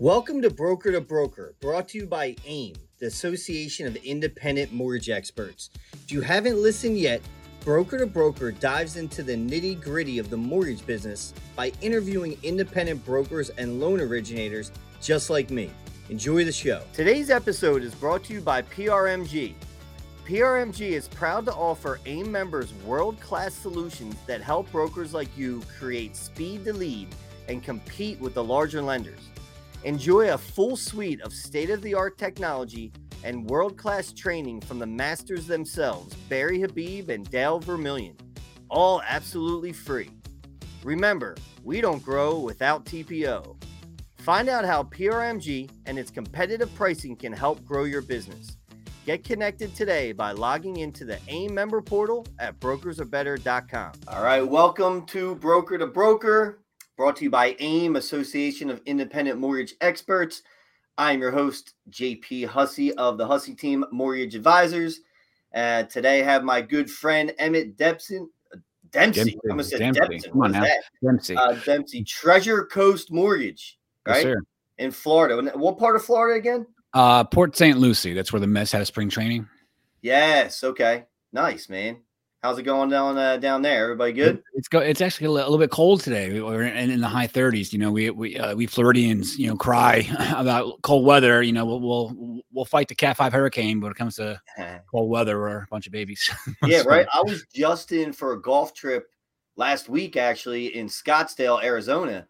Welcome to Broker to Broker, brought to you by AIM, the Association of Independent Mortgage Experts. If you haven't listened yet, Broker to Broker dives into the nitty gritty of the mortgage business by interviewing independent brokers and loan originators just like me. Enjoy the show. Today's episode is brought to you by PRMG. PRMG is proud to offer AIM members world class solutions that help brokers like you create speed to lead and compete with the larger lenders. Enjoy a full suite of state of the art technology and world class training from the masters themselves, Barry Habib and Dale Vermillion, all absolutely free. Remember, we don't grow without TPO. Find out how PRMG and its competitive pricing can help grow your business. Get connected today by logging into the AIM member portal at brokersarebetter.com. All right, welcome to Broker to Broker. Brought to you by AIM, Association of Independent Mortgage Experts. I'm your host, JP Hussey of the Hussey Team Mortgage Advisors. Uh, today I have my good friend Emmett Dempsey. Dempsey. Dempsey. I'm to say Dempsey. Dempsey. Come on now. Dempsey. Uh, Dempsey. Treasure Coast Mortgage, right? Yes, In Florida. What part of Florida again? Uh, Port St. Lucie. That's where the Mets had a spring training. Yes. Okay. Nice, man. How's it going down uh, down there? Everybody good? It's go. It's actually a little, bit cold today. We're in, in the high 30s. You know, we we uh, we Floridians, you know, cry about cold weather. You know, we'll we'll, we'll fight the Cat Five hurricane, but when it comes to cold weather, we're a bunch of babies. yeah, right. I was just in for a golf trip last week, actually, in Scottsdale, Arizona,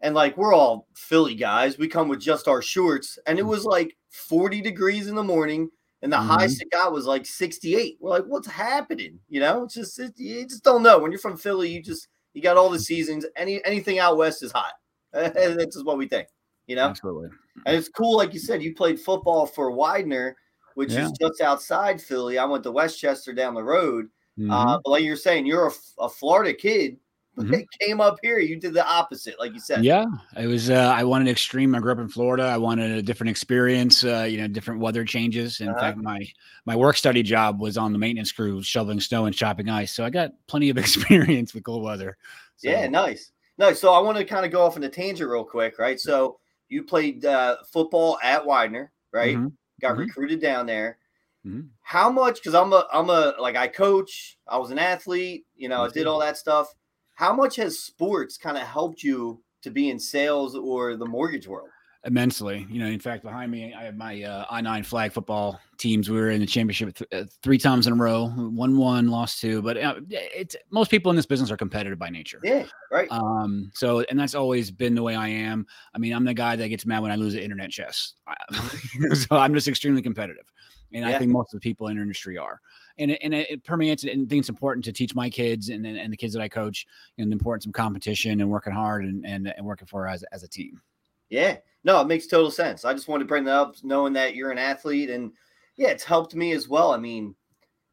and like we're all Philly guys. We come with just our shorts, and it mm. was like 40 degrees in the morning and the mm-hmm. highest it got was like 68. We're like, what's happening? You know, it's just it, you just don't know. When you're from Philly, you just you got all the seasons. Any anything out west is hot. That's just what we think. You know, absolutely. And it's cool, like you said, you played football for Widener, which yeah. is just outside Philly. I went to West Chester down the road. Uh, mm-hmm. Uh, but like you're saying, you're a, a Florida kid mm-hmm. came up here, you did the opposite, like you said. Yeah, it was. Uh, I wanted extreme. I grew up in Florida. I wanted a different experience. Uh, you know, different weather changes. In uh-huh. fact, my my work study job was on the maintenance crew, shoveling snow and chopping ice. So I got plenty of experience with cold weather. So. Yeah, nice, nice. So I want to kind of go off in a tangent real quick, right? So you played uh, football at Widener, right? Mm-hmm. Got mm-hmm. recruited down there. Mm-hmm. How much? Because I'm a, I'm a like I coach. I was an athlete. You know, I did all that stuff how much has sports kind of helped you to be in sales or the mortgage world? Immensely. You know, in fact, behind me, I have my uh, I 9 flag football teams. We were in the championship th- uh, three times in a row, won one, lost two. But uh, it's most people in this business are competitive by nature. Yeah, right. Um, so, and that's always been the way I am. I mean, I'm the guy that gets mad when I lose at internet chess. so I'm just extremely competitive. And yeah. I think most of the people in the industry are and it, and it permeates. And I think it's important to teach my kids and, and the kids that I coach and the importance of competition and working hard and, and, and working for as, as a team. Yeah, no, it makes total sense. I just wanted to bring that up, knowing that you're an athlete, and yeah, it's helped me as well. I mean,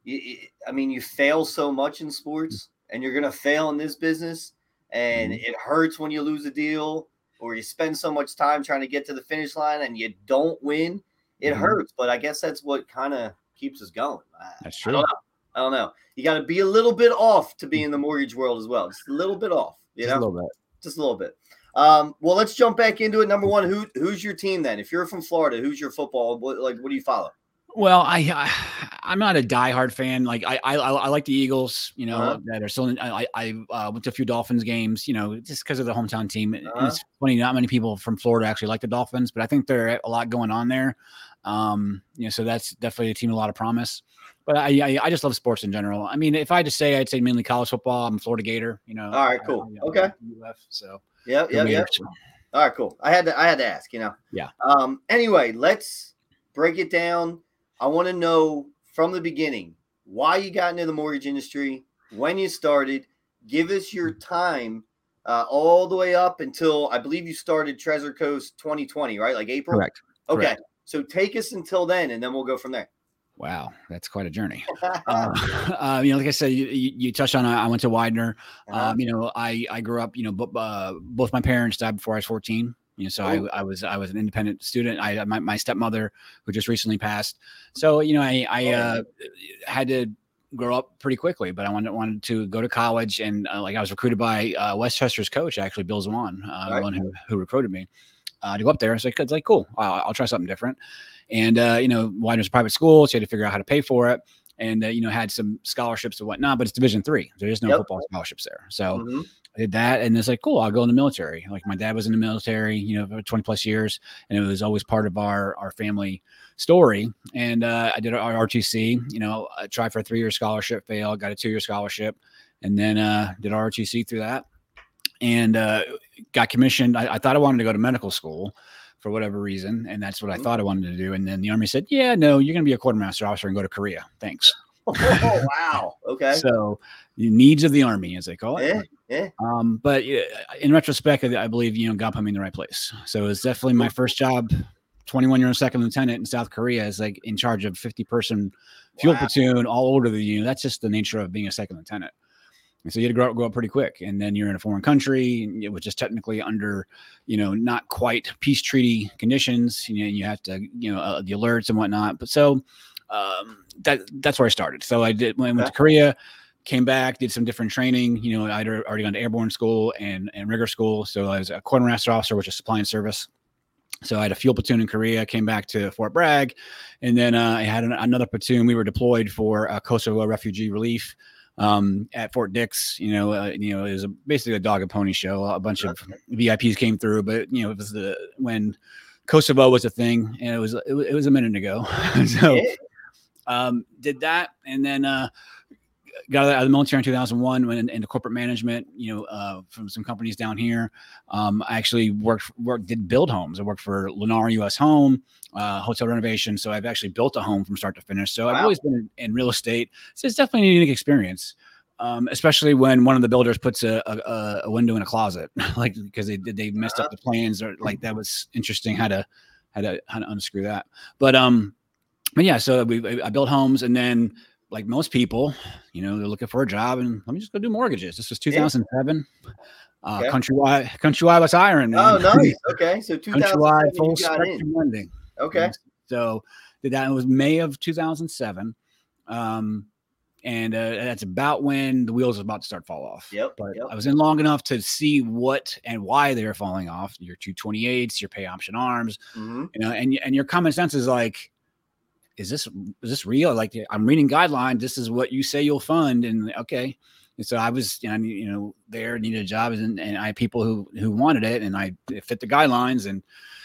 you, I mean, you fail so much in sports, and you're gonna fail in this business, and mm-hmm. it hurts when you lose a deal or you spend so much time trying to get to the finish line and you don't win. It mm-hmm. hurts, but I guess that's what kind of keeps us going. That's true. I don't know. I don't know. You got to be a little bit off to be in the mortgage world as well. Just a little bit off. You Just know, a little bit. Just a little bit. Um, well, let's jump back into it. Number one, who who's your team then? If you're from Florida, who's your football? What, like, what do you follow? Well, I, I am not a diehard fan. Like I, I I like the Eagles. You know uh-huh. that are still. In, I I uh, went to a few Dolphins games. You know just because of the hometown team. Uh-huh. It's funny. Not many people from Florida actually like the Dolphins, but I think there are a lot going on there. Um, you know, so that's definitely a team a lot of promise. But I, I, I just love sports in general. I mean, if I had to say, I'd say mainly college football. I'm a Florida Gator. You know. All right, cool. I, okay. UF, so. Yeah, yeah, yeah. All right, cool. I had to, I had to ask. You know. Yeah. Um. Anyway, let's break it down. I want to know from the beginning why you got into the mortgage industry, when you started. Give us your time uh, all the way up until I believe you started Treasure Coast 2020, right? Like April. Correct. Okay. Correct. So take us until then, and then we'll go from there. Wow, that's quite a journey. uh, uh, you know, like I said, you, you, touched on. I went to Widener. Uh-huh. Um, you know, I I grew up. You know, b- uh, both my parents died before I was fourteen. You know, so I, I was I was an independent student. I my, my stepmother who just recently passed. So you know, I I uh, had to grow up pretty quickly, but I wanted wanted to go to college, and uh, like I was recruited by uh, Westchester's coach, actually Bill Zwaan, uh, right. the one who who recruited me uh, to go up there. So it's like, cool, I'll, I'll try something different. And uh, you know, Widener's a private school, so you had to figure out how to pay for it. And uh, you know, had some scholarships and whatnot, but it's Division three. There is no yep. football scholarships there. So mm-hmm. I did that, and it's like, cool, I'll go in the military. Like my dad was in the military, you know, for 20 plus years, and it was always part of our our family story. And uh, I did ROTC, you know, I tried for a three year scholarship, failed, got a two year scholarship, and then uh, did ROTC through that, and uh, got commissioned. I, I, thought I wanted to go to medical school for whatever reason, and that's what I mm-hmm. thought I wanted to do. And then the army said, "Yeah, no, you're going to be a quartermaster officer and go to Korea. Thanks." oh wow! Okay. so the needs of the army, as they call it. Yeah. Yeah. Um, but in retrospect, I believe you know God put me in the right place. So it was definitely my first job 21 year old second lieutenant in South Korea is like in charge of 50 person fuel wow. platoon, all older than you. That's just the nature of being a second lieutenant. And so you had to grow up, grow up pretty quick. And then you're in a foreign country, which is technically under, you know, not quite peace treaty conditions. You know, you have to, you know, uh, the alerts and whatnot. But so um, that that's where I started. So I did when I went to Korea, came back, did some different training. You know, I'd already gone to airborne school and and rigger school. So I was a quartermaster officer, which is supply and service. So I had a fuel platoon in Korea, came back to Fort Bragg, and then uh, I had an, another platoon. We were deployed for uh, Kosovo refugee relief um, at Fort Dix. You know, uh, you know, it was a, basically a dog and pony show. A bunch of VIPs came through, but you know, it was the when Kosovo was a thing, and it was it was, it was a minute ago. so um, did that, and then uh, got out of the military in 2001 went into corporate management you know uh, from some companies down here. Um, i actually worked worked did build homes. I worked for Lennar us home uh, hotel renovation. So i've actually built a home from start to finish. So wow. i've always been in, in, real estate. So it's definitely a unique experience um, especially when one of the builders puts a, a, a window in a closet like because they they messed uh-huh. up the plans or like that was interesting how to how to how to unscrew that. But um but yeah so we i built homes and then like most people, you know, they're looking for a job and let me just go do mortgages. This was 2007. Yeah. Uh, okay. Countrywide, Countrywide was hiring. Oh, nice. Okay, so Countrywide full spectrum lending. Okay, and so did that. It was May of 2007, um, and uh, that's about when the wheels was about to start fall off. Yep. But yep. I was in long enough to see what and why they were falling off. Your 228s, your pay option arms, mm-hmm. you know, and and your common sense is like is this is this real? Like I'm reading guidelines. This is what you say you'll fund, and okay. And so I was, you know, you know, there needed a job, and, and I had people who who wanted it, and I fit the guidelines, and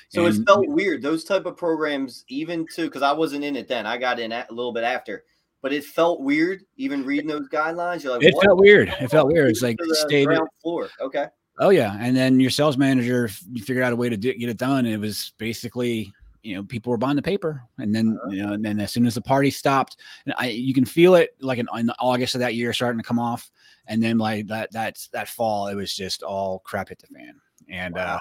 so and, it felt weird. Those type of programs, even to because I wasn't in it then. I got in a little bit after, but it felt weird even reading those guidelines. You're like, it felt weird. It felt weird. It's like stayed ground floor. Okay. Oh yeah, and then your sales manager, you figured out a way to do, get it done. And it was basically you know people were buying the paper and then uh-huh. you know and then as soon as the party stopped and I you can feel it like in, in, August of that year starting to come off and then like that that's that fall it was just all crap hit the fan and uh, wow. uh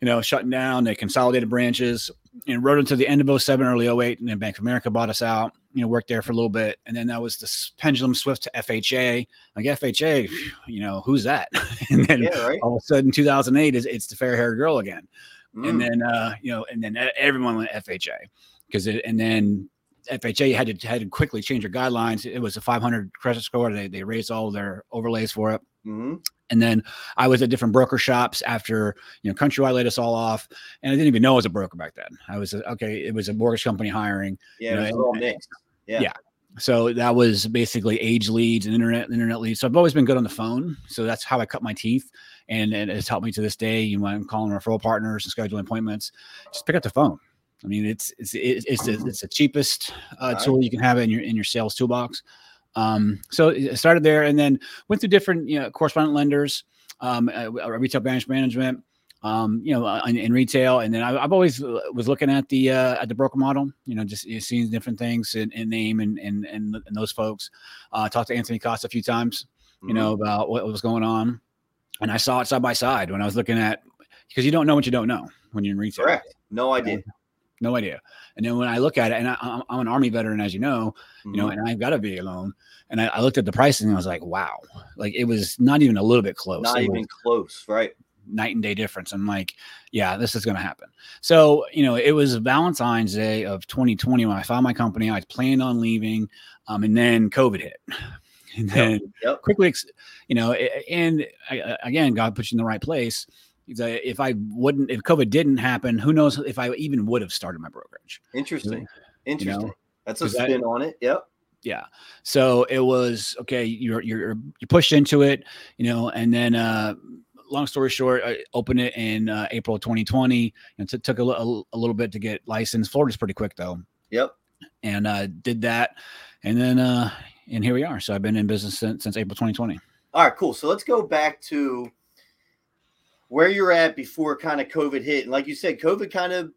you know shutting down they consolidated branches and rode until the end of 07 early 08 and then Bank of America bought us out you know worked there for a little bit and then that was the pendulum swift to FHA like FHA you know who's that and then yeah, right? all of a sudden 2008 is it's the fair haired girl again Mm. And then uh, you know, and then everyone went FHA because it, and then FHA had to had to quickly change their guidelines. It was a 500 credit score. They they raised all their overlays for it. Mm-hmm. And then I was at different broker shops after you know Countrywide laid us all off, and I didn't even know I was a broker back then. I was a, okay. It was a mortgage company hiring. Yeah, you know, it was all mixed. Yeah. yeah. So that was basically age leads and internet internet leads. So I've always been good on the phone. So that's how I cut my teeth and, and it's helped me to this day. You know, I'm calling referral partners and scheduling appointments. Just pick up the phone. I mean, it's it's it's it's, the, it's the cheapest uh, tool you can have in your in your sales toolbox. Um, so I started there, and then went through different you know correspondent lenders, um, uh, retail branch management, um, you know, uh, in, in, retail, and then I, have always uh, was looking at the uh, at the broker model. You know, just seeing different things in, in name and and and, and those folks. Uh, talked to Anthony Casa a few times. You mm-hmm. know about what was going on and I saw it side by side when I was looking at because you don't know what you don't know when you're in retail. Correct. No idea. No idea. And then when I look at it, and I, am an army veteran, as you know, mm-hmm. you know, mm-hmm. and I've got a VA loan, and I, I, looked at the pricing, and I was like, wow, like it was not even a little bit close. Not it even close, right? Night and day difference. I'm like, yeah, this is going to happen. So, you know, it was Valentine's Day of 2020 when I found my company. I planned on leaving, um, and then COVID hit and then yep, yep. quickly, you know, and again, God puts you in the right place. if I wouldn't, if COVID didn't happen, who knows if I even would have started my brokerage. Interesting. Interesting. You know? That's a spin on it. Yep. Yeah. So it was okay. You're you're you pushed into it, you know, and then uh, long story short, I opened it in uh, April 2020. and it took a, a, a, little bit to get licensed. Florida's pretty quick though. Yep. And uh, did that, and then uh, and here we are. So I've been in business since, since April 2020. All right, cool. So let's go back to where you're at before kind of COVID hit. And like you said, COVID kind of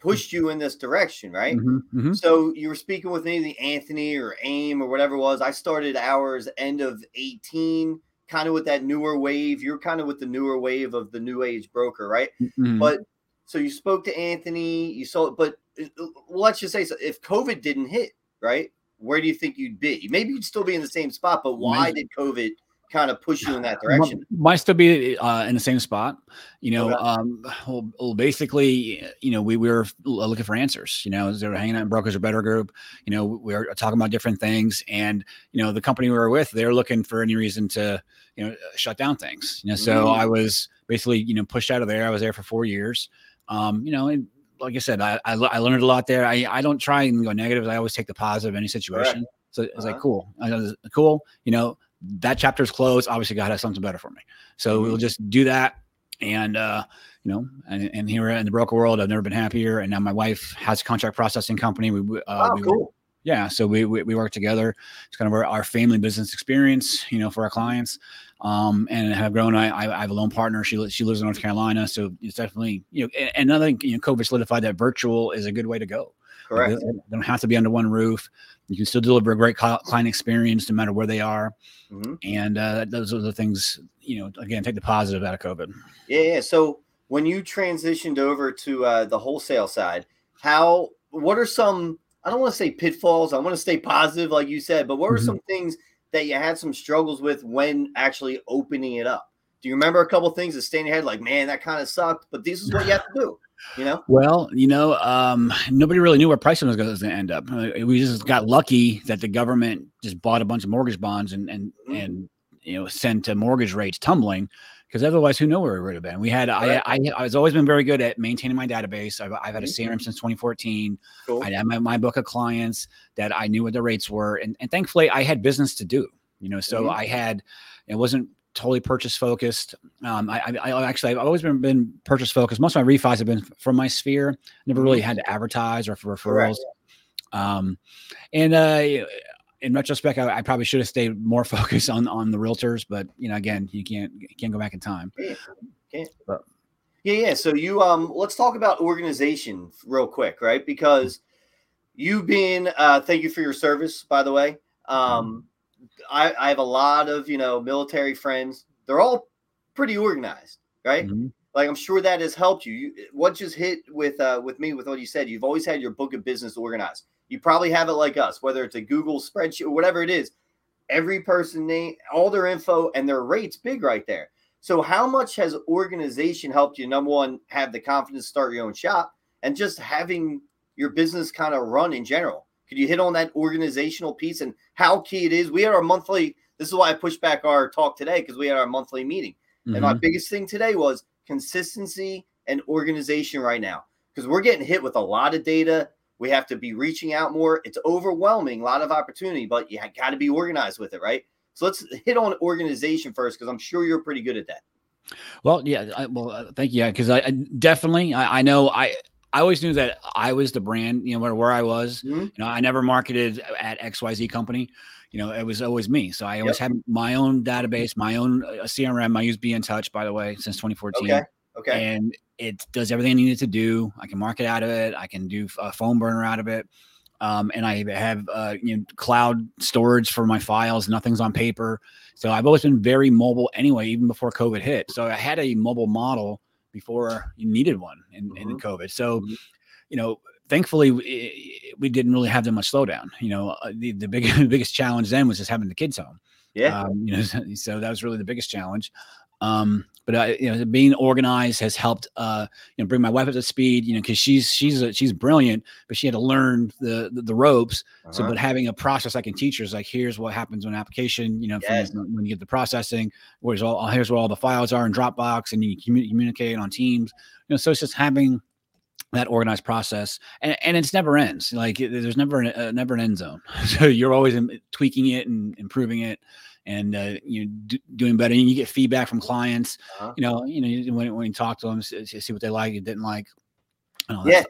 pushed you in this direction, right? Mm-hmm, mm-hmm. So you were speaking with maybe Anthony or AIM or whatever it was. I started ours end of 18, kind of with that newer wave. You're kind of with the newer wave of the new age broker, right? Mm-hmm. But so you spoke to Anthony, you saw it, but uh, let's just say so if COVID didn't hit, right? Where do you think you'd be? Maybe you'd still be in the same spot, but why Maybe. did COVID kind of push you in that direction? Might still be uh, in the same spot. You know, okay. um, well, well, basically, you know, we, we were looking for answers. You know, they were hanging out in Brokers Are Better Group. You know, we were talking about different things, and you know, the company we were with, they were looking for any reason to, you know, shut down things. You know, so mm. I was basically, you know, pushed out of there. I was there for four years. Um, you know, and like I said, I, I, I learned a lot there. I I don't try and go negative. I always take the positive in any situation. Right. So it's uh-huh. like cool, Was, cool. You know, that chapter's closed. Obviously, God has something better for me. So mm-hmm. we'll just do that. And, uh, you know, and, and here in the broker world, I've never been happier. And now my wife has a contract processing company. We, uh, oh, we cool. Yeah. So we, we, we, work together. It's kind of our, our, family business experience, you know, for our clients. Um, and have grown. I, I have a loan partner. She, she lives in North Carolina. So it's definitely, you know, and another, you know, COVID solidified that virtual is a good way to go. Correct. They don't have to be under one roof. You can still deliver a great client experience no matter where they are. Mm-hmm. And uh, those are the things, you know, again, take the positive out of COVID. Yeah. yeah. So when you transitioned over to uh, the wholesale side, how, what are some, I don't want to say pitfalls. I want to stay positive, like you said, but what were mm-hmm. some things that you had some struggles with when actually opening it up? Do you remember a couple things that stay in your head like, man, that kind of sucked, but this is what you have to do? you know well you know um, nobody really knew where pricing was going to end up uh, we just got lucky that the government just bought a bunch of mortgage bonds and and mm-hmm. and you know sent mortgage rates tumbling because otherwise who knew where we would have been we had right. I, I i was always been very good at maintaining my database i've, I've had a crm mm-hmm. since 2014 cool. i had my, my book of clients that i knew what the rates were and, and thankfully i had business to do you know so mm-hmm. i had it wasn't totally purchase focused. Um, I, I, I, actually I've always been, been purchase focused. Most of my refis have been from my sphere. Never really mm-hmm. had to advertise or for referrals. Um, and uh, in retrospect, I, I, probably should have stayed more focused on on the realtors. But you know, again, you can't you can't go back in time. Can't. But, yeah, yeah. So you um, let's talk about organization real quick, right? Because you being uh, thank you for your service, by the way. Um, I, I have a lot of you know military friends. They're all pretty organized, right? Mm-hmm. Like I'm sure that has helped you. you. What just hit with uh, with me with what you said? You've always had your book of business organized. You probably have it like us, whether it's a Google spreadsheet or whatever it is. Every person name, all their info, and their rates big right there. So how much has organization helped you? Number one, have the confidence to start your own shop, and just having your business kind of run in general. Could you hit on that organizational piece and how key it is? We had our monthly. This is why I pushed back our talk today because we had our monthly meeting. Mm-hmm. And my mm-hmm. biggest thing today was consistency and organization right now because we're getting hit with a lot of data. We have to be reaching out more. It's overwhelming, a lot of opportunity, but you got to be organized with it, right? So let's hit on organization first because I'm sure you're pretty good at that. Well, yeah. I, well, uh, thank you. Yeah, because I, I, definitely, I, I know I I always knew that I was the brand, you know, where, where I was. Mm-hmm. You know, I never marketed at XYZ company. You know, it was always me. So I always yep. had my own database, my own uh, CRM. I use BNTouch, by the way, since 2014. Okay. Okay. And it does everything I needed to do. I can market out of it. I can do a PhoneBurner out of it. Um, and I have uh, you know cloud storage for my files. Nothing's on paper. So I've always been very mobile anyway, even before COVID hit. So I had a mobile model before you needed one in, mm-hmm. in COVID. So, mm-hmm. you know, thankfully we, we, didn't really have that much slowdown. You know, uh, the, the big, the biggest challenge then was just having the kids home. Yeah. Um, you know, so that was really the biggest challenge. Um, but uh, you know, being organized has helped, uh, you know, bring my wife up to speed. You know, because she's she's a, she's brilliant, but she had to learn the the, the ropes. Uh-huh. So, but having a process I can teach her is like, here's what happens when application. You know, yes. when you get the processing, where's all here's where all the files are in Dropbox, and you communicate on Teams. You know, so it's just having that organized process and, and it's never ends like there's never a, never an end zone so you're always tweaking it and improving it and uh, you know d- doing better. And you get feedback from clients. Uh-huh. You know, you know when, when you talk to them, see, what they like and didn't like. yeah, stuff.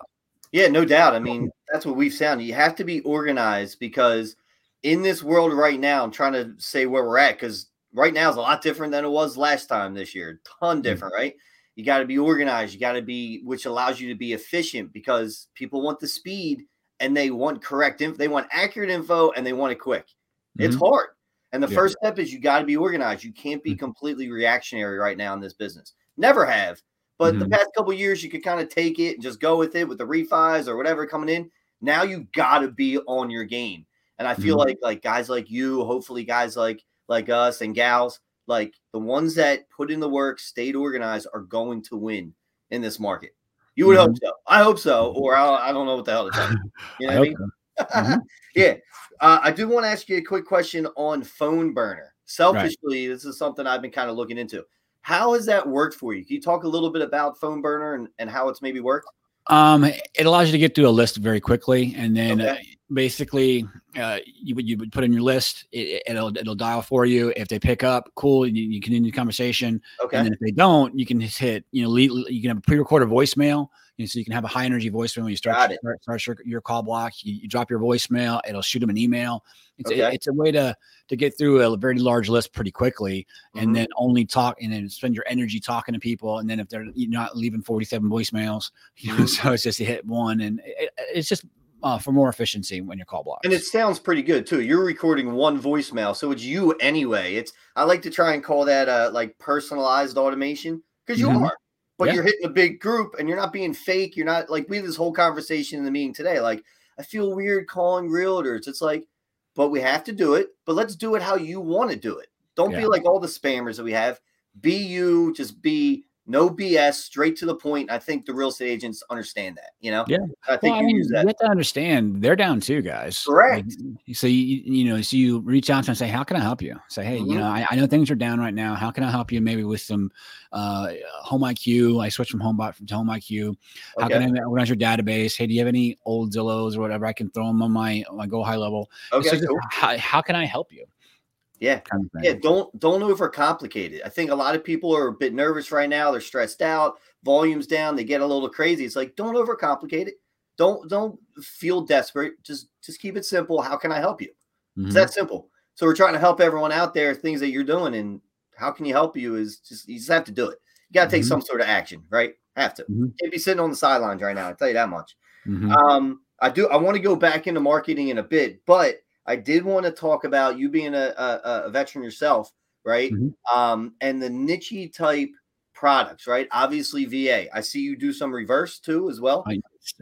yeah, no doubt. I mean, that's what we've found. You have to be organized because in this world right now, I'm trying to say where we're at because right now is a lot different than it was last time this year. Ton different, mm-hmm. right? You got to be organized. You got to be, which allows you to be efficient because people want the speed and they want correct info. They want accurate info and they want it quick. Mm-hmm. It's hard. And the yeah. first step is you got to be organized. You can't be mm. completely reactionary right now in this business. Never have. But mm-hmm. the past couple years, you could kind of take it and just go with it with the refis or whatever coming in. Now you got to be on your game. And I feel mm-hmm. like like guys like you, hopefully guys like like us and gals, like the ones that put in the work, stayed organized, are going to win in this market. You would mm-hmm. hope so. I hope so, or I, I don't know what the hell to tell you. You know what I mean? Mm-hmm. yeah. Uh, I do want to ask you a quick question on PhoneBurner. Selfishly, right. this is something I've been kind of looking into. How has that worked for you? Can you talk a little bit about PhoneBurner and, and how it's maybe worked? Um, it allows you to get through a list very quickly, and then okay. uh, basically, uh, you would you would put in your list. It, will it'll dial for you. If they pick up, cool. You, you can end the conversation. Okay. And then if they don't, you can just hit. You know, lead, you can have a pre-recorded voicemail you know, so you can have a high energy voicemail when you start, start, start your, your, call block. You, you, drop your voicemail, it'll shoot them an email. It's, okay. it, it's a way to to get through a very large list pretty quickly, mm-hmm. and then only talk and then spend your energy talking to people. And then if they're you're not leaving 47 voicemails, you know, mm-hmm. so it's just to hit one, and it, it's just uh, for more efficiency when your call blocks. And it sounds pretty good too. You're recording one voicemail, so it's you anyway. It's I like to try and call that uh like personalized automation because you mm-hmm. are but yeah. you're hitting a big group and you're not being fake. You're not like we had this whole conversation in the meeting today. Like, I feel weird calling realtors. It's like, but we have to do it, but let's do it how you want to do it. Don't yeah. be like all the spammers that we have. Be you, just be no BS, straight to the point. I think the real estate agents understand that, you know? Yeah. I think well, you, I mean, you have to understand they're down too, guys. Correct. Like, so you, you know, so you reach out to them and say, how can I help you? Say, Hey, mm-hmm. you know, I, I, know things are down right now. How can I help you? Maybe with some, uh, home IQ. I switched from HomeBot from home IQ. How okay. can I organize your database? Hey, do you have any old Zillows or whatever? I can throw them on my, my GoHighLevel. Okay. So cool. how, how can I help you? Yeah. Kind of yeah. Don't don't overcomplicate it. I think a lot of people are a bit nervous right now. They're stressed out, volume's down, they get a little crazy. It's like, don't overcomplicate it. Don't don't feel desperate. Just just keep it simple. How can I help you? Mm-hmm. It's that simple. So we're trying to help everyone out there, things that you're doing, and how can you help you is just you just have to do it. You gotta take mm-hmm. some sort of action, right? Have to. Mm-hmm. Can't be sitting on the sidelines right now. I tell you that much. Mm-hmm. Um, I do I want to go back into marketing in a bit, but I did want to talk about you being a, a, a veteran yourself, right? Mm-hmm. Um, and the niche type products, right? Obviously, VA. I see you do some reverse too as well.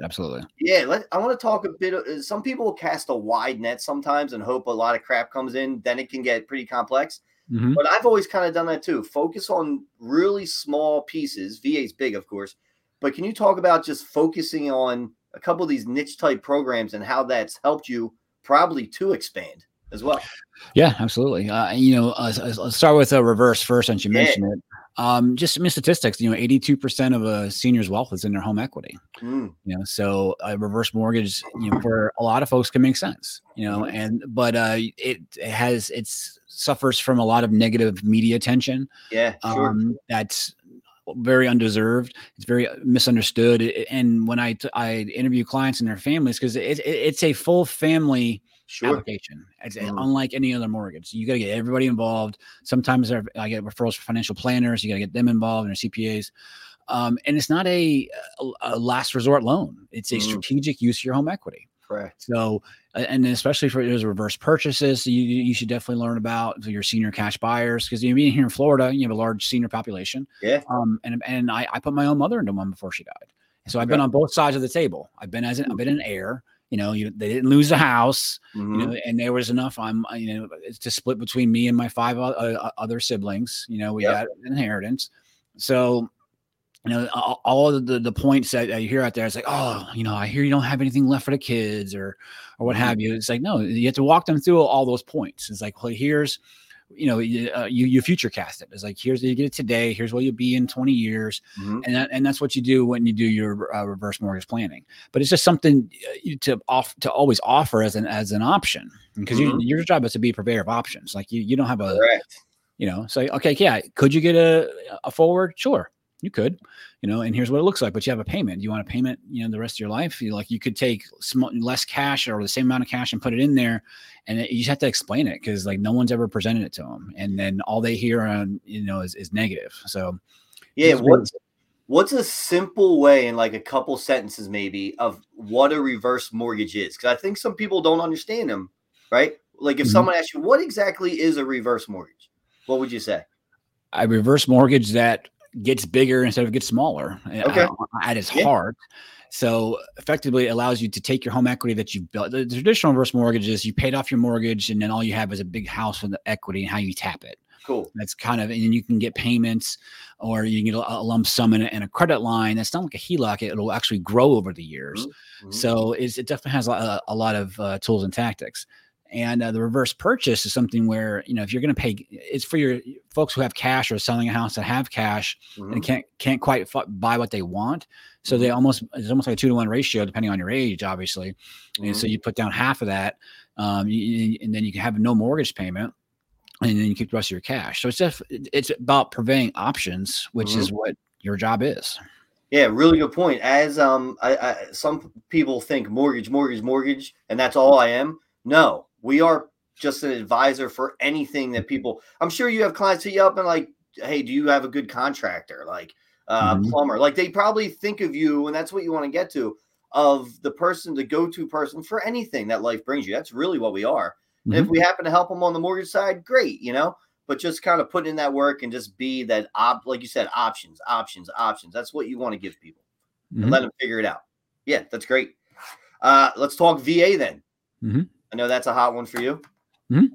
Absolutely. Yeah. Let, I want to talk a bit. Of, uh, some people cast a wide net sometimes and hope a lot of crap comes in. Then it can get pretty complex. Mm-hmm. But I've always kind of done that too. Focus on really small pieces. VA's big, of course. But can you talk about just focusing on a couple of these niche type programs and how that's helped you probably to expand as well. Yeah, absolutely. Uh, you know, uh, let's start with a reverse first, since you yeah. mentioned it. Um, just some statistics. You know, eighty-two percent of a senior's wealth is in their home equity. Mm. You know, so a reverse mortgage, you know, for a lot of folks can make sense. You know, and but uh, it, it has it's suffers from a lot of negative media attention. Yeah, sure. Um, that's very undeserved. It's very misunderstood. And when I I interview clients and their families, because it, it, it's a full family sure. application. It's mm-hmm. unlike any other mortgage. You got to get everybody involved. Sometimes I get referrals for financial planners. You got to get them involved and their CPAs. Um, and it's not a, a, a, last resort loan. It's a mm-hmm. strategic use of your home equity. Correct. So, and especially for those reverse purchases, you, you should definitely learn about your senior cash buyers because you being here in Florida, you have a large senior population. Yeah. Um, and and I, I put my own mother into one before she died. So I've been on both sides of the table. I've been as an, I've been an heir. You know, you, they didn't lose the house. Mm-hmm. You know, and there was enough. I'm you know to split between me and my five uh, uh other siblings. You know, we yep. got inheritance. So you know, all of the, the points that you hear out there, it's like, oh, you know, I hear you don't have anything left for the kids or, or what mm-hmm. have you. It's like, no, you have to walk them through all those points. It's like, well, here's, you know, you, uh, you, you future cast it. It's like, here's what you get it today. Here's where you'll be in 20 years. Mm-hmm. And that, and that's what you do when you do your uh, reverse mortgage planning. But it's just something uh, to off to always offer as an, as an option because mm-hmm. you, your job is to be a purveyor of options. Like you, you don't have a, Correct. you know, say, so, okay, yeah, could you get a, a forward? Sure you could, you know, and here's what it looks like. But you have a payment. You want a payment, you know, the rest of your life. You like you could take small, less cash or the same amount of cash and put it in there, and it, you just have to explain it because like no one's ever presented it to them, and then all they hear on you know is, is negative. So yeah, what's what's a simple way in like a couple sentences maybe of what a reverse mortgage is? Because I think some people don't understand them, right? Like if mm-hmm. someone asks you what exactly is a reverse mortgage, what would you say? A reverse mortgage that gets bigger instead of gets smaller eh, okay. at, at its yeah. heart. So effectively, it allows you to take your home equity that you've built. The traditional reverse mortgages, you paid off your mortgage, and then all you have is a big house with the equity and how you tap it. Cool. That's kind of, and you can get payments, or you can get a, a lump sum and a, a, credit line. That's not like a HELOC; it'll actually grow over the years. Mm-hmm. So it definitely has a, a lot of uh, tools and tactics. And uh, the reverse purchase is something where you know if you're going to pay, it's for your folks who have cash or selling a house that have cash mm-hmm. and can't can't quite f- buy what they want. So they mm-hmm. almost it's almost like a two to one ratio depending on your age, obviously. Mm-hmm. And so mm-hmm. you put down half of that, um, you, and then you can have no mortgage payment, and then you keep the rest of your cash. So it's just it's about purveying options, which mm-hmm. is what your job is. Yeah, really good point. As um, I, I, some people think mortgage, mortgage, mortgage, and that's all I am. No, we are just an advisor for anything that people. I'm sure you have clients hit you up and like, hey, do you have a good contractor, like uh, mm-hmm. plumber? Like they probably think of you, and that's what you want to get to of the person, the go-to person for anything that life brings you. That's really what we are. Mm-hmm. if we happen to help them on the mortgage side, great, you know. But just kind of put in that work and just be that op, like you said, options, options, options. That's what you want to give people mm-hmm. and let them figure it out. Yeah, that's great. Uh, let's talk VA then. Mm-hmm. I know that's a hot one for you. Mm-hmm.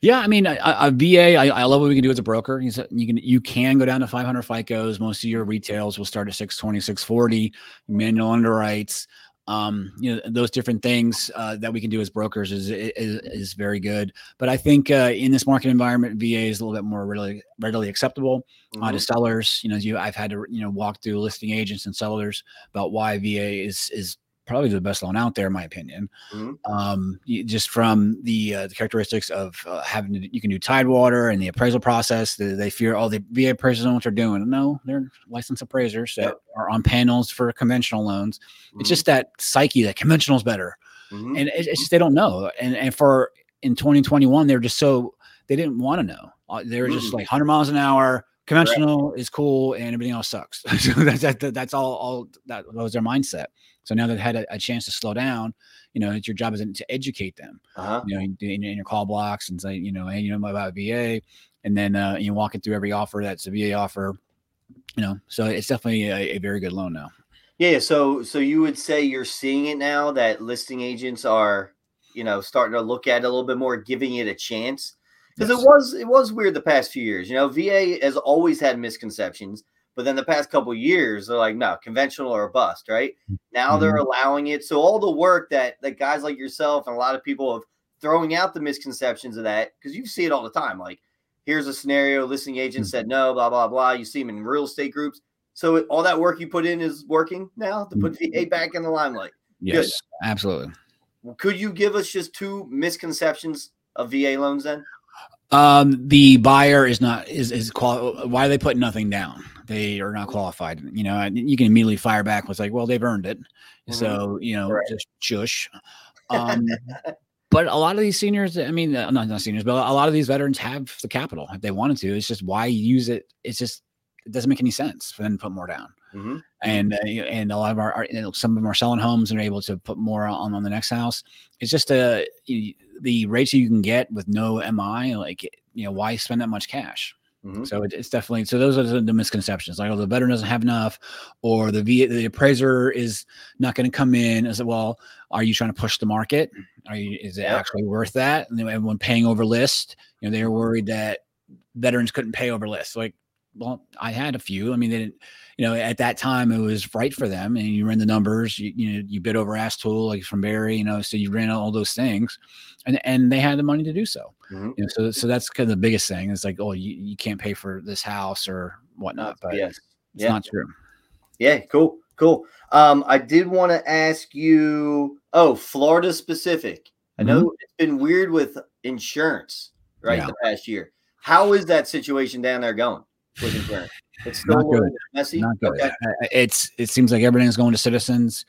Yeah, I mean, a, a VA, I, I, love what we can do as a broker. You can you can go down to 500 FICOs. Most of your retails will start at 620, 640. Manual underwrites, um, you know, those different things uh, that we can do as brokers is is, is very good. But I think uh, in this market environment, VA is a little bit more readily readily acceptable mm-hmm. uh, to sellers. You know, you I've had to you know walk through listing agents and sellers about why VA is is probably the best loan out there, in my opinion. Mm-hmm. Um, you, just from the, uh, the characteristics of uh, having to, you can do Tidewater and the appraisal process. They, they fear, oh, the VA appraisers know what they're doing. No, they're licensed appraisers that yep. are on panels for conventional loans. Mm-hmm. It's just that psyche that conventional is better, mm-hmm. and it, it's just they don't know. And and for in 2021, they're just so they didn't want to know. Uh, they were just mm. like 100 miles an hour. Conventional right. is cool, and everything else sucks. so that's that, that's all. All that was their mindset. So now they've had a, a, chance to slow down, you know, it's your job is to educate them, uh-huh. you know, in, in, your call blocks and say, you know, hey, you know about VA, and then uh, you walking through every offer that's a VA offer, you know. So it's definitely a, a very good loan now. Yeah. So so you would say you're seeing it now that listing agents are, you know, starting to look at it a little bit more, giving it a chance because yes. it was it was weird the past few years. You know, VA has always had misconceptions. But then the past couple years, they're like, no, conventional or a bust, right? Now mm-hmm. they're allowing it. So all the work that that guys like yourself and a lot of people have throwing out the misconceptions of that, because you see it all the time. Like, here's a scenario, listing agent mm-hmm. said no, blah, blah, blah. You see them in real estate groups. So all that work you put in is working now to put VA mm-hmm. back in the limelight. Yes, Good. absolutely. Could you give us just two misconceptions of VA loans then? Um, the buyer is not is is qual- why are they put nothing down? They are not qualified. You know, you can immediately fire back with like, well, they've earned it. Mm-hmm. So, you know, right. just shush. Um, but a lot of these seniors, I mean, uh, not, not seniors, but a lot of these veterans have the capital if they wanted to. It's just why use it. It's just, it doesn't make any sense for them to put more down. Mm-hmm. And uh, and a lot of our, our you know, some of them are selling homes and are able to put more on on the next house. It's just a uh, the rates you can get with no MI. Like you know, why spend that much cash? Mm-hmm. So it, it's definitely so those are the, misconceptions. Like, oh, the veteran doesn't have enough, or the v, the appraiser is not going to come in. As well, are you trying to push the market? Are you is it yeah. actually worth that? And then everyone paying over list, you know, they were worried that veterans couldn't pay over list. Like well, I had a few. I mean, they didn't, you know, at that time it was right for them, and you ran the numbers. You, you know, you bid over ask tool like from Barry, you know, so you ran all those things, and and they had the money to do so. Mm-hmm. You know, so so that's kind of the biggest thing. It's like, oh, you, you can't pay for this house or whatnot, but yes. it's yeah. not true. Yeah, cool, cool. Um, I did want to ask you. Oh, Florida specific. I know mm-hmm. it's been weird with insurance, right? Yeah. The past year. How is that situation down there going It's still not good. messy. Not good. Okay. It's it seems like everything's going to Citizens,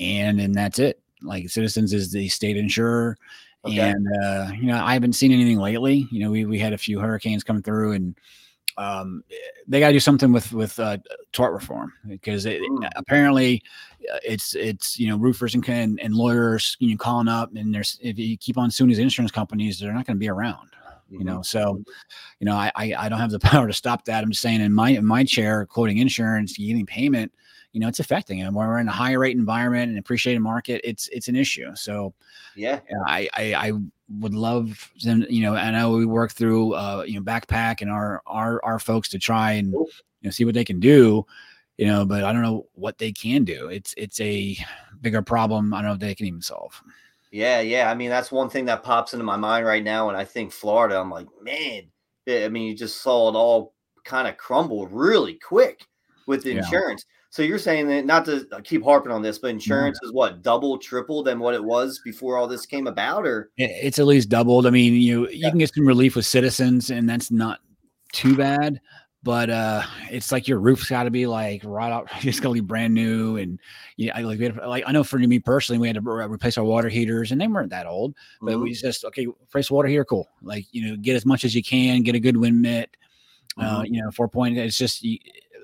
and and that's it. Like Citizens is the state insurer, okay. and uh, you know I haven't seen anything lately. You know we we had a few hurricanes come through and um, they got to do something with with uh, tort reform because it, mm. apparently uh, it's it's you know roofers and, and, and lawyers you know calling up and there's if you keep on suing these insurance companies they're not going to be around you know mm-hmm. so you know I, I don't have the power to stop that i'm just saying in my in my chair quoting insurance getting payment you know it's affecting them when we're in a higher rate environment and appreciated market it's it's an issue so yeah i i, I would love them, you know, and I know we work through, uh, you know, backpack and our, our, our folks to try and, you know, see what they can do, you know, but I don't know what they can do. It's, it's a bigger problem. I don't know if they can even solve. Yeah. Yeah. I mean, that's one thing that pops into my mind right now. And I think Florida, I'm like, man, eh, I mean, you just saw it all kind of crumble really quick with insurance. Yeah. So you're saying that not to uh, keep harping on this, but mm-hmm. insurance is what double, triple than what it was before all this came about, or it's at least doubled. I mean, you you yeah. can get some relief with citizens, and that's not too bad. But uh, it's like your roof's got to be like right out, it's got to be brand new, and yeah, I like, like I know for me personally, we had to replace our water heaters, and they weren't that old, but mm-hmm. we just okay, replace water heater, cool. Like you know, get as much as you can, get a good wind mitt. Uh, mm-hmm. Uh, you know, four point. It's just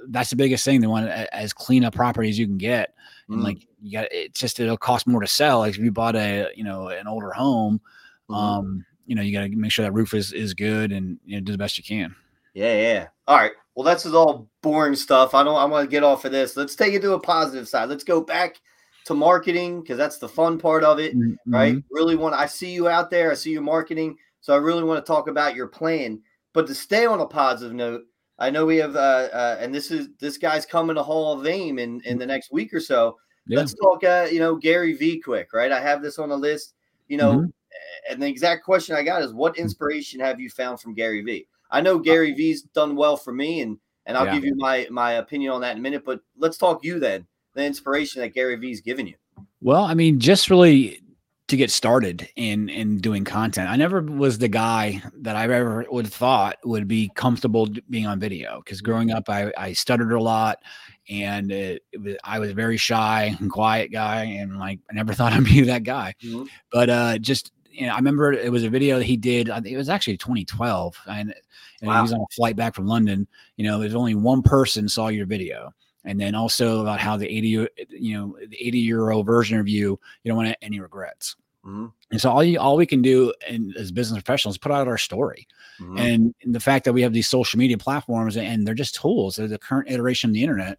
that's the biggest thing. They want as clean a property as you can get. And mm. like you got it's just it'll cost more to sell. Like if you bought a you know an older home, mm. um, you know, you gotta make sure that roof is is good and you know do the best you can. Yeah, yeah. All right. Well, that's all boring stuff. I don't I want to get off of this. Let's take it to a positive side. Let's go back to marketing because that's the fun part of it, mm-hmm. right? Really want I see you out there, I see you marketing. So I really want to talk about your plan. But to stay on a positive note, I know we have, uh, uh, and this is this guy's coming to Hall of Fame in in the next week or so. Yeah. Let's talk, uh, you know, Gary Vee. Quick, right? I have this on the list. You know, mm-hmm. and the exact question I got is, what inspiration have you found from Gary Vee? I know Gary Vee's done well for me, and and I'll yeah. give you my my opinion on that in a minute. But let's talk you then. The inspiration that Gary Vee's given you. Well, I mean, just really to get started in in doing content. I never was the guy that I ever would have thought would be comfortable being on video because growing up I, I stuttered a lot and it, it was, I was a very shy and quiet guy and like I never thought I'd be that guy. Mm-hmm. But uh just you know, I remember it was a video that he did. I think it was actually 2012, and, and wow. he was on a flight back from London. You know, there's only one person saw your video, and then also about how the 80 you know the 80 year old version of you you don't want any regrets mm-hmm. and so all you all we can do in, as business professionals put out our story mm-hmm. and, and, the fact that we have these social media platforms and they're just tools they're the current iteration of the internet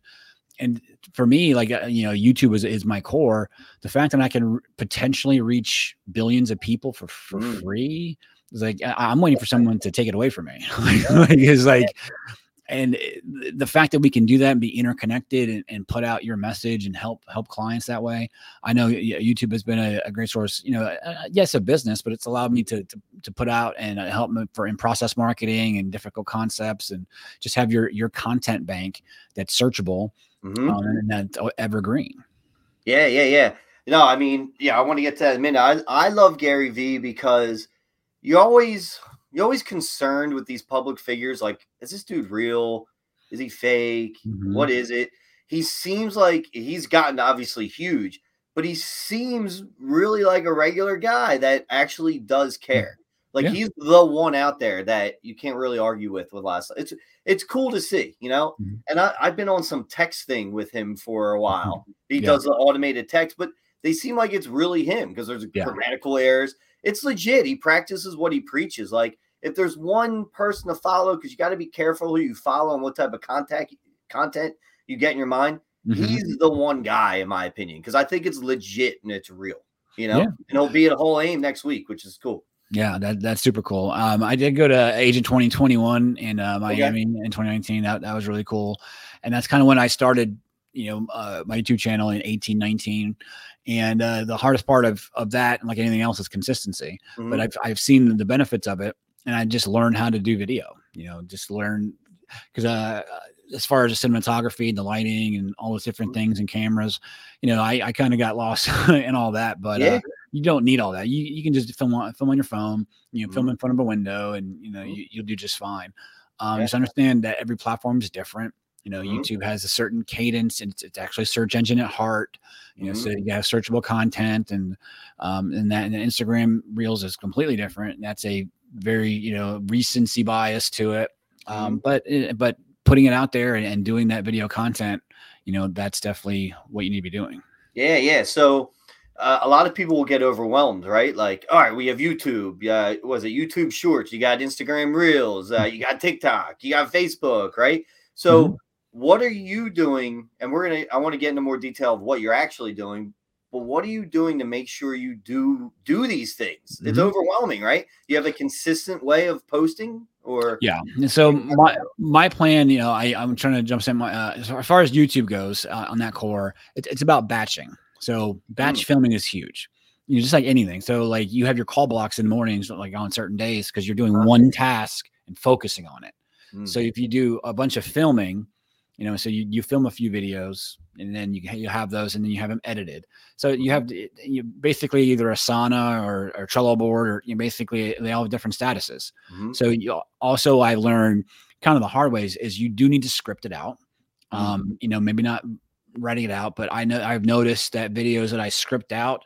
and for me like uh, you know youtube is, is my core the fact that i can potentially reach billions of people for, for mm. free is like I, am waiting for someone to take it away from me. Like, it's like and eh, the fact that we can do that and be interconnected and, and, put out your message and help help clients that way i know youtube has been a, a great source you know uh, yes a business but it's allowed me to to, to put out and uh, help me for in process marketing and difficult concepts and just have your your content bank that's searchable mm-hmm. um, and that's evergreen. Yeah yeah yeah. No i mean yeah i want to get to that in a minute. I, I love gary vee because you always you're always concerned with these public figures. Like, is this dude real? Is he fake? Mm-hmm. What is it? He seems like he's gotten obviously huge, but he seems really like a regular guy that actually does care. Like yeah. he's the one out there that you can't really argue with with last. It's it's cool to see, you know. Mm-hmm. And I, have been on some text thing with him for a while. Mm-hmm. He yeah. does the automated text, but they seem like it's really him because there's yeah. grammatical errors. It's legit. He practices what he preaches. Like if there's one person to follow, because you got to be careful who you follow and what type of contact content you get in your mind. Mm-hmm. He's the one guy, in my opinion, because I think it's legit and it's real. You know, yeah. and he'll be at a whole aim next week, which is cool. Yeah, that that's super cool. Um, I did go to Agent 2021 in uh, Miami okay. in 2019. That that was really cool, and that's kind of when I started, you know, uh, my YouTube channel in 18, 19. And uh, the hardest part of of that, like anything else, is consistency. Mm-hmm. But I've I've seen the benefits of it, and I just learned how to do video. You know, just learn because uh, as far as the cinematography and the lighting and all those different mm-hmm. things and cameras, you know, I, I kind of got lost in all that, but uh, yeah. uh, you don't need all that. You, you can just film on, film on your phone, you know, mm-hmm. film in front of a window and, you know, mm-hmm. you, will do just fine. Um, yeah. Just understand that every platform is different. You know, mm-hmm. YouTube has a certain cadence and it's, it's, actually search engine at heart, you know, so mm-hmm. you have searchable content and, um, and that and Instagram reels is completely different. That's a very, you know, recency bias to it. Um, mm-hmm. but, eh, but putting it out there and, and doing that video content, you know, that's definitely what you need to be doing. Yeah, yeah. So uh, a lot of people will get overwhelmed, right? Like, all right, we have YouTube. Uh, was it YouTube Shorts? You got Instagram Reels. Uh, you got TikTok. You got Facebook, right? So, mm-hmm. What are you doing? And we're gonna. I want to get into more detail of what you're actually doing. But what are you doing to make sure you do do these things? Mm-hmm. It's overwhelming, right? You have a consistent way of posting or yeah so my my plan you know i i'm trying to jump in my uh, as far as youtube goes uh, on that core it, it's about batching so batch mm. filming is huge you know just like anything so like you have your call blocks in the mornings like on certain days because you're doing one task and focusing on it mm. so if you do a bunch of filming you know so you, you film a few videos and then you, you have those and then you have them edited so you have you basically either Asana or, or Trello board or you know, basically they all have different statuses mm-hmm. so you also i learned kind of the hard ways is you do need to script it out mm-hmm. um you know maybe not writing it out but i know i've noticed that videos that i script out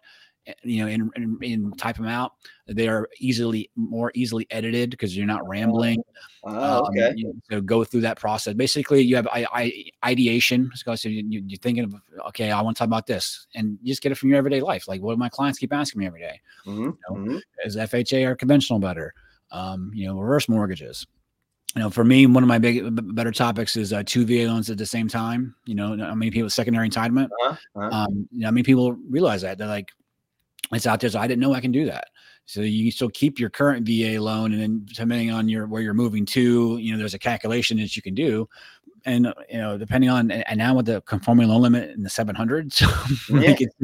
Eh, you know, and, and, and, type them out. They are easily more easily edited because you're not rambling. Oh, okay. Um, you, so go through that process. Basically, you have I, I, ideation. So you, are thinking of okay, I want to talk about this, and you just get it from your everyday life. Like, what do my clients keep asking me every day? Mm-hmm. You know, mm-hmm. Is FHA or conventional better? Um, you know, reverse mortgages you know, for me, one of my big better topics is uh, two VA loans at the same time. You know, how many people secondary entitlement? Uh-huh. Uh-huh. Um, you know, how many people realize that they're like, it's out there. So I didn't know I can do that. So you can still keep your current VA loan, and then depending on your where you're moving to, you know, there's a calculation that you can do, and you know, depending on and now with the conforming loan limit in the 700s, yeah. like it's,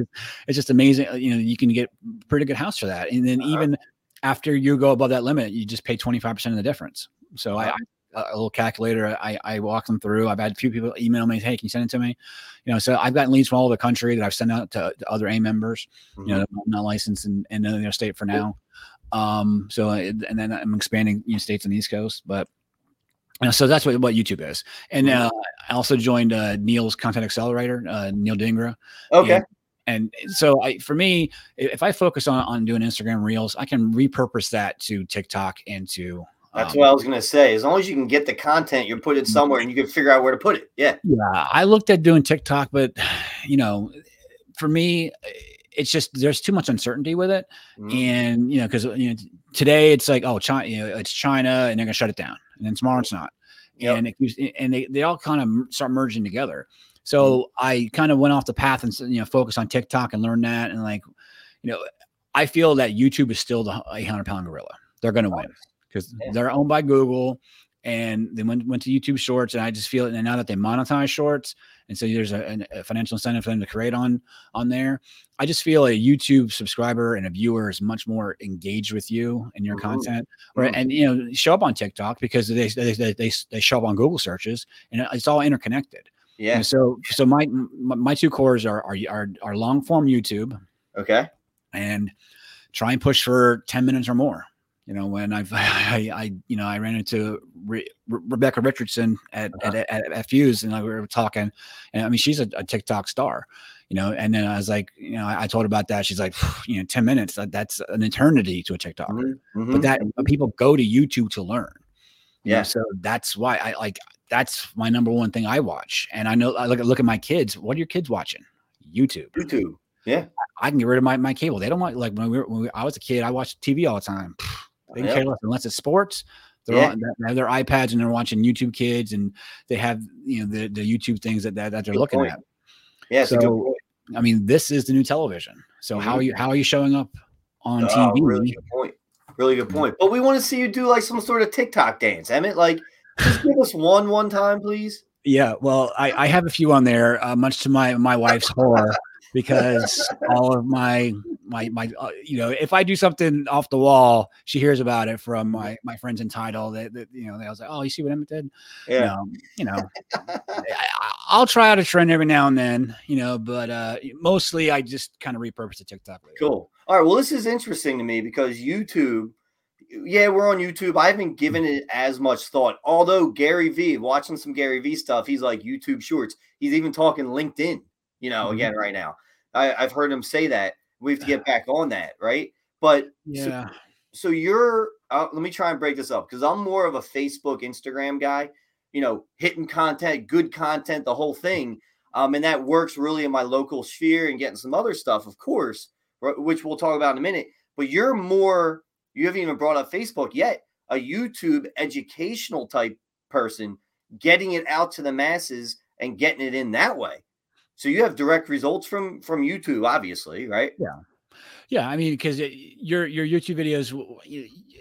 it's, just amazing. You know, you can get pretty good house for that, and then uh-huh. even after you go above that limit, you just pay 25 percent of the difference. So uh-huh. I, a little calculator. I, I walk them through. I've had a few people email me, hey, can you send it to me? You know, so I've gotten leads from all over the country that I've sent out to, to other AIM members. Mm-hmm. You know, I'm not licensed in, in another state for now. Um, so and then I'm expanding you know, states on the East Coast, but you know, so that's what, what YouTube is. And mm-hmm. uh, I also joined uh, Neil's Content Accelerator, uh, Neil Dhingra. Okay. And, and so I, for me, if I focus on, on doing Instagram reels, I can repurpose that to TikTok and to that's um, what I was gonna say. As long as you can get the content, you put it somewhere and you can figure out where to put it. Yeah. Yeah. I looked at doing TikTok, but you know, for me, it's just there's too much uncertainty with it. Mm-hmm. And you know, because you know, today it's like, oh, China, you know, it's China and they're gonna shut it down. And then tomorrow it's not. Yep. And it keeps and they, they all kind of start merging together. So mm-hmm. I kind of went off the path and you know focus on TikTok and learn that. And like, you know, I feel that YouTube is still the 800 pound gorilla. They're going to win because yeah. they're owned by Google and they went, went to YouTube Shorts. And I just feel it. And now that they monetize Shorts, and so there's a, a, financial incentive for them to create on on there. I just feel a YouTube subscriber and a viewer is much more engaged with you and your mm-hmm. content, or mm-hmm. and you know show up on TikTok because they they, they they they show up on Google searches, and it's all interconnected. Yeah. And so so my my two cores are are are, are long form YouTube. Okay. And try and push for ten minutes or more you know, when I've, I, I, you know, I ran into Re- Rebecca Richardson at, uh-huh. at, at, at, Fuse and we were talking and I mean, she's a, a, TikTok star, you know, and then I was like, you know, I, I told her about that. She's like, you know, 10 minutes, that, that's an eternity to a TikToker, mm-hmm. mm-hmm. but that people go to YouTube to learn. Yeah. Know, so that's why I like, that's my number one thing I watch. And I know I look at, look at my kids. What are your kids watching? YouTube. YouTube. Yeah. I, I can get rid of my, my cable. They don't want like when we were, when we, I was a kid, I watched TV all the time. They yep. care less unless it's sports. They're yeah. on, they have their iPads and they're watching YouTube Kids, and they have you know the, the YouTube things that that, that they're good looking point. at. Yeah. So I mean, this is the new television. So mm-hmm. how are you how are you showing up on oh, TV? Really good point. Really good point. But we want to see you do like some sort of TikTok dance, Emmett. Like, just give us one one time, please. Yeah, well, I, I have a few on there, uh, much to my my wife's horror, because all of my my my uh, you know if I do something off the wall, she hears about it from my my friends in title. That, that you know they was like, oh, you see what Emmett did? Yeah, you know, I, will try out a trend every now and then, you know, but uh mostly I just kind of repurpose the TikTok. Cool. All right. Well, this is interesting to me because YouTube yeah, we're on YouTube. I haven't given it as much thought. Although Gary Vee, watching some Gary Vee stuff, he's like YouTube Shorts. He's even talking LinkedIn. You know, mm-hmm. again right now. I, have heard him say that. We have to get back on that, right? But yeah. So, so you're. Uh, let me try and break this up because I'm more of a Facebook, Instagram guy. You know, hitting content, good content, the whole thing. Um, and that works really in my local sphere and getting some other stuff, of course, which we'll talk about in a minute. But you're more you haven't even brought up Facebook yet. A YouTube educational type person getting it out to the masses and getting it in that way. So you have direct results from from YouTube, obviously, right? Yeah. Yeah, I mean, because your your YouTube videos,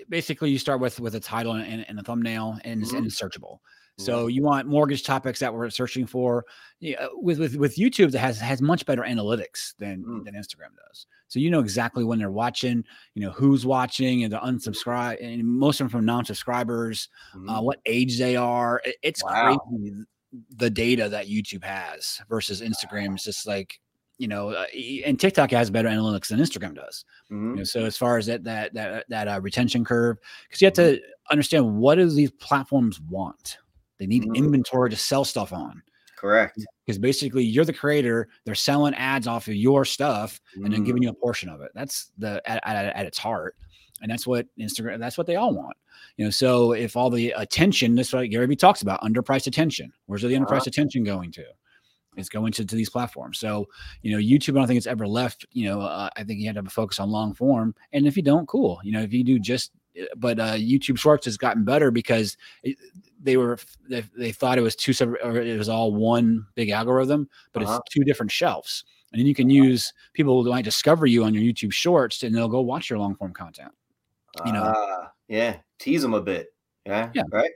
basically, you start with with a title and, and a thumbnail, and, mm-hmm. and it's searchable. So you want mortgage topics that we're searching for. Yeah, with with with YouTube that has has much better analytics than mm. than Instagram does. So you know exactly when they're watching, you know who's watching, and the unsubscribe, and most of them from non-subscribers, mm. uh, what age they are. It's wow. crazy the data that YouTube has versus Instagram is just like you know, uh, and TikTok has better analytics than Instagram does. Mm-hmm. You know, so as far as that that that that uh, retention curve, because you have to mm-hmm. understand what do these platforms want. They need mm-hmm. inventory to sell stuff on. Correct. Because basically you're the creator, they're selling ads off of your stuff mm-hmm. and then giving mm. you a portion of it. That's the at, at, at, its heart. And that's what Instagram, that's what they all want. You know, so if all the attention, that's what Gary Vee talks about, underpriced attention. Where's the underpriced uh-huh. attention going to? It's going to, to these platforms. So, you know, YouTube, I don't think it's ever left. You know, uh, I think you have to focus on long form. And if you don't, cool. You know, if you do just, but uh, YouTube Shorts has gotten better because it, they were they, they thought it was two separate or it was all one big algorithm, but uh-huh. it's two different shelves. And then you can use people who might discover you on your YouTube Shorts, and they'll go watch your long form content. You know, uh, yeah, tease them a bit. Yeah, yeah, right.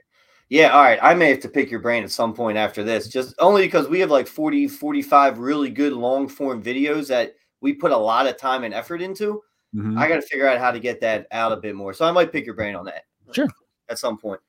Yeah, all right. I may have to pick your brain at some point after this, just only because we have like 40, 45 really good long form videos that we put a lot of time and effort into. Mm-hmm. I got to figure out how to get that out a bit more. So I might pick your brain on that. Sure. At some point.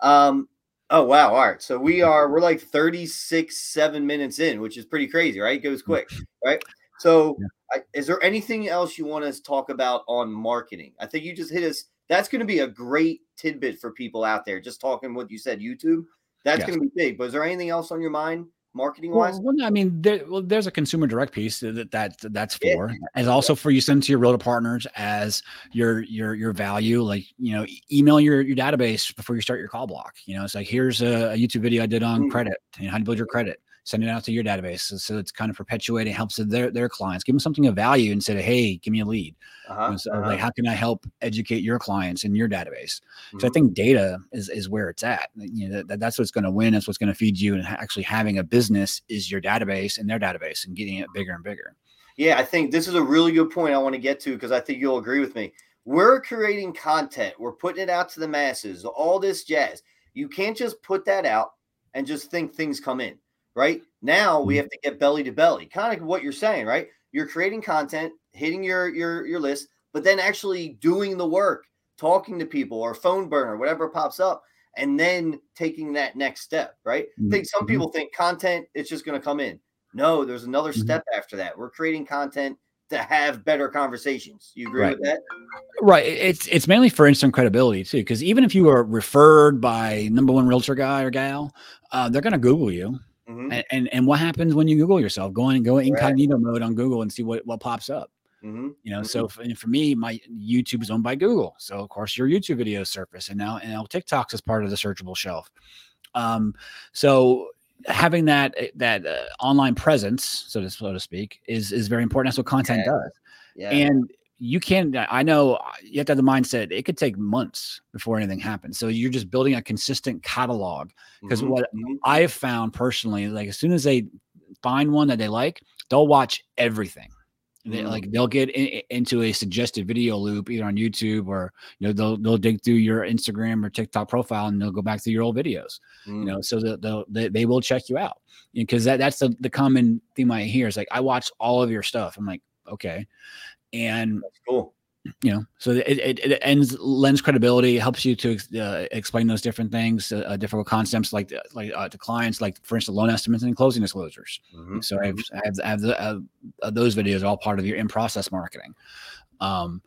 Um, Oh wow! All right, so we are we're like thirty six seven minutes in, which is pretty crazy, right? It goes quick, right? So, yeah. I, is there anything else you want to talk about on marketing? I think you just hit us. That's going to be a great tidbit for people out there. Just talking what you said, YouTube. That's yes. going to be big. But is there anything else on your mind marketing wise? Well, I mean, there, well, there's a consumer direct piece that, that that's for, yeah. and also for you send to your realtor partners as your your your value. Like you know, email your your database before you start your call block. You know, it's like here's a, a YouTube video I did on mm. credit, you know, how to build your credit send it out to your database. So, so it's kind of perpetuating, helps their their clients. Give them something of value and say, hey, give me a lead. Uh-huh, so, uh-huh. Like, how can I help educate your clients in your database? Mm-hmm. So I mm-hmm. think data is is where it's at. You know, that, that's what's going to win. That's what's going to feed you. And actually having a business is your database and their database and getting it bigger and bigger. Yeah, I think this is a really good point I want to get to because I think you'll agree with me. We're creating content, we're putting it out to the masses, all this jazz. You can't just put that out and just think things come in right? Now we mm-hmm. have to get belly to belly, kind of what you're saying, right? You're creating content, hitting your your your list, but then actually doing the work, talking to people or PhoneBurner, whatever pops up, and then taking that next step, right? I think some mm-hmm. people think content it's just going to come in. No, there's another mm-hmm. step after that. We're creating content to have better conversations. You agree right. with that? Right. It's it's mainly for instant credibility too, because even if you are referred by number one realtor guy or gal, uh, they're going to Google you. Mm-hmm. And, and, and what happens when you Google yourself? Go and go incognito right. mode on Google and see what what pops up. Mm-hmm. You know, mm-hmm. so for, for, me, my YouTube is owned by Google, so of course your YouTube videos surface, and now and now TikTok's is part of the searchable shelf. Um, so having that eh, that uh, online presence, so to so to speak, is is very important. That's what content yeah. does. Yeah. And you can't. i know uh, you have to have the mindset it could take months before anything happens so you're just building a consistent catalog because mm-hmm. what mm-hmm. i have found personally like as soon as they find one that they like they'll watch everything They, mm. like they'll get in, into a suggested video loop either on YouTube or you know they'll they'll dig through your Instagram or TikTok profile and they'll go back to your old videos. Mm. You know, so they'll, they they will check you out because that that's the the common theme I hear is like I watch all of your stuff. I'm like okay, and that's cool. you know so it, it, it ends lends credibility helps you to uh, explain those different things uh, different concepts like uh, like uh, to clients like for instance loan estimates and closing disclosures. Mm-hmm. so i have, I have, I have, the, uh, those videos are all part of your in process marketing. Um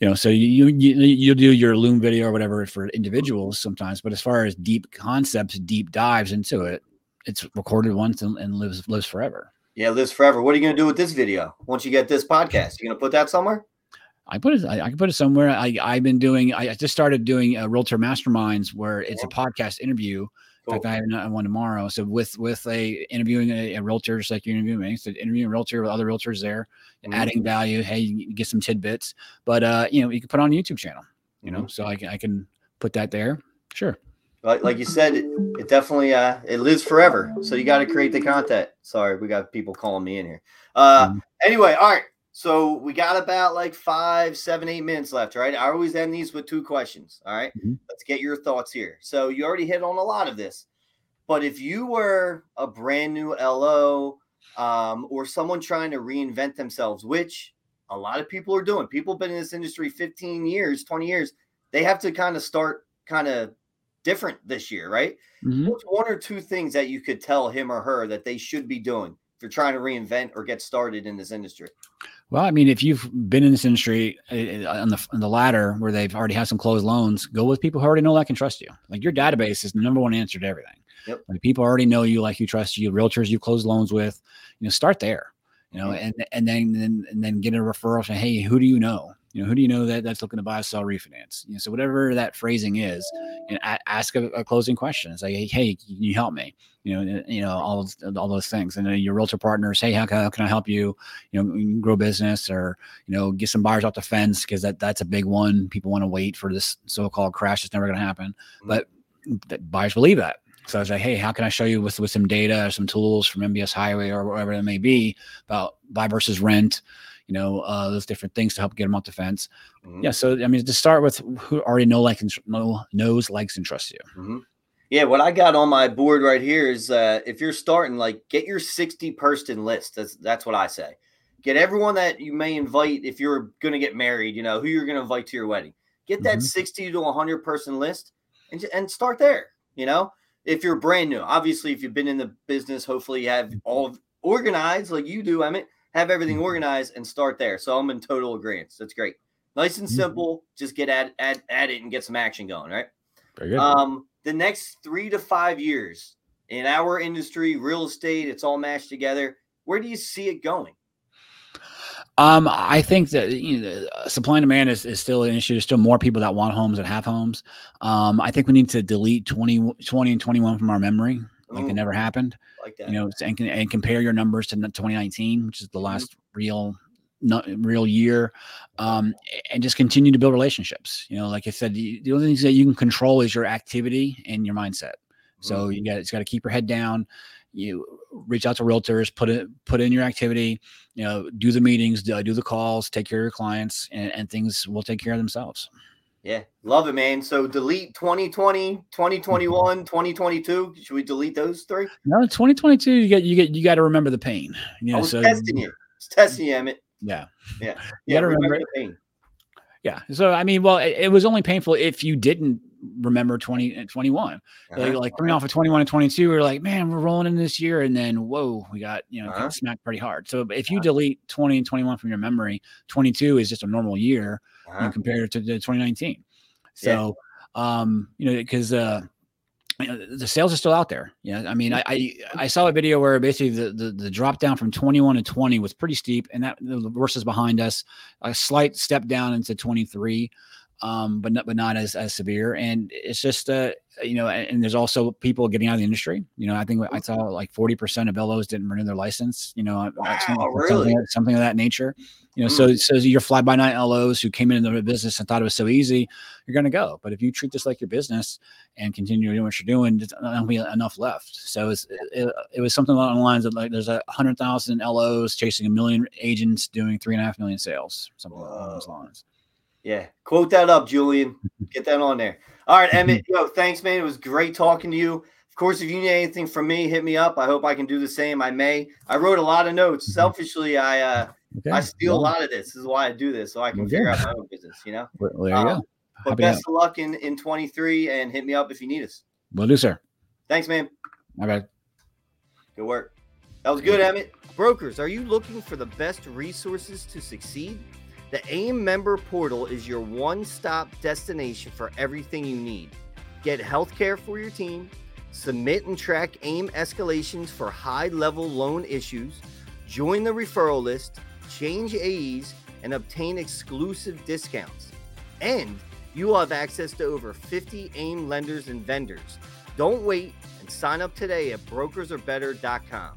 you know so you you you do your loom video or whatever for individuals sometimes but as far as deep concepts deep dives into it it's recorded once and, and lives lives forever yeah lives forever what are you going to do with this video once you get this podcast you going to put that somewhere I put it. I, I, can put it somewhere. I I've been doing. I just started doing a realtor masterminds where it's a podcast interview. Cool. In fact, I have another one tomorrow. So with with a interviewing a, a realtor, just like you're interviewing me, so interviewing a realtor with other realtors there, mm-hmm. adding value. Hey, you get some tidbits, but uh, you know, you can put on a YouTube channel. You mm-hmm. know, so I can I can put that there. Sure. Like, like you said, it, it definitely uh it lives forever. So you got to create the content. Sorry, we got people calling me in here. Uh, mm-hmm. anyway, all right. So we got about like five, seven, eight minutes left, right? I always end these with two questions. All right? mm-hmm. Let's get your thoughts here. So you already hit on a lot of this, but if you were a brand new LO um, or someone trying to reinvent themselves, which a lot of people are doing, people have been in this industry 15 years, 20 years, they have to kind of start kind of different this year, right? Mm-hmm. What's one or two things that you could tell him or her that they should be doing if you're trying to reinvent or get started in this industry? Well, I mean, if you've been in this industry uh, on the on the ladder where they've already had some closed loans, go with people who already know that can trust you. Like your database is the number one answer to everything. Yep. Like people already know you, like you, trust you. Realtors you close loans with, you know, start there. You know, mm-hmm. and and then and, and then get a referral. Say, hey, who do you know? You know, who do you know that that's looking to buy, sell, refinance? You know, so whatever that phrasing is, you know, ask a, a closing question. It's like, hey, can you help me? You know, you know all all those things, and then your realtor partners, hey, how can, how can I help you? You know, grow business or you know, get some buyers off the fence because that that's a big one. People want to wait for this so-called crash that's never going to happen, mm-hmm. but buyers believe that. So I was like, hey, how can I show you with with some data or some tools from MBS Highway or whatever it may be about buy versus rent? You know, uh, those different things to help get them off the fence. Mm-hmm. Yeah. So, I mean, to start with who already know, like, and know, knows, likes, and trusts you. Mm-hmm. Yeah. What I got on my board right here is uh, if you're starting, like, get your 60 person list. That's, that's what I say. Get everyone that you may invite if you're going to get married, you know, who you're going to invite to your wedding. Get that mm-hmm. 60 to 100 person list and, and start there, you know, if you're brand new. Obviously, if you've been in the business, hopefully you have all organized like you do, I mean, have everything mm-hmm. organized and start there. So I'm in total agreement. That's great. Nice and mm-hmm. simple. Just get at, at at it and get some action going, right? Very good. Um, the next three to five years in our industry, real estate, it's all mashed together. Where do you see it going? Um, I think that you know, supply and demand is, is still an issue. There's still more people that want homes and have homes. Um, I think we need to delete 20, 20 and 21 from our memory like Ooh, it never happened. Like that. You know, and, and compare your numbers to 2019, which is the mm-hmm. last real not real year um, and just continue to build relationships you know like i said the, the only things that you can control is your activity and your mindset so mm-hmm. you got it's got to keep your head down you reach out to realtors put it put in your activity you know do the meetings do, do the calls take care of your clients and, and things will take care of themselves yeah, love it, man. So delete 2020, 2021, 2022. Should we delete those three? No, 2022. You get you get you got to remember the pain. You know, I was so, testing you. It's testing you, Emmett. Yeah, yeah, you got to remember, remember the pain. Yeah. So I mean, well, it, it, was only painful if you didn't remember 20 21. Uh-huh. Like, like coming off of 21 and 22, we are like, man, we're rolling in this year, and then whoa, we got you know uh-huh. smacked pretty hard. So if you uh-huh. delete 20 and 21 from your memory, 22 is just a normal year uh-huh. compared to the 2019. So, yeah. um, you know, because uh, you know, the sales are still out there. Yeah, I mean, I, I, I saw a video where basically the, the, the drop down from 21 to 20 was pretty steep, and that the worst is behind us. A slight step down into 23, um, but not but not as as severe. And it's just uh, you know, and, and there's also people getting out of the industry. You know, I think I saw like 40 percent of LOs didn't renew their license. You know, wow, something, really? something, something of that nature. You know, mm. so so your fly by night LOs who came into the business and thought it was so easy, you're going to go. But if you treat this like your business and continue doing what you're doing, there's not be enough left. So it, it, was something along the lines of like there's a hundred thousand LOs chasing a million agents doing three and a half million sales, something Whoa. along those lines. Yeah, quote that up, Julian. Get that on there. All right, Emmett. yo, thanks, man. It was great talking to you. Of course, if you need anything from me, hit me up. I hope I can do the same. I may. I wrote a lot of notes. Mm-hmm. Selfishly, I uh, okay. I steal well, a lot of this. This is why I do this, so I can okay. figure out my own business. You know. Well, there you um, go. But best of luck in in 23, and hit me up if you need us. Will do, sir. Thanks, man. All right. Good work. That was good, Emmett. Brokers, are you looking for the best resources to succeed? The AIM member portal is your one stop destination for everything you need. Get healthcare for your team, submit and track AIM escalations for high level loan issues, join the referral list, change AEs, and obtain exclusive discounts. And you will have access to over 50 AIM lenders and vendors. Don't wait and sign up today at brokersarebetter.com.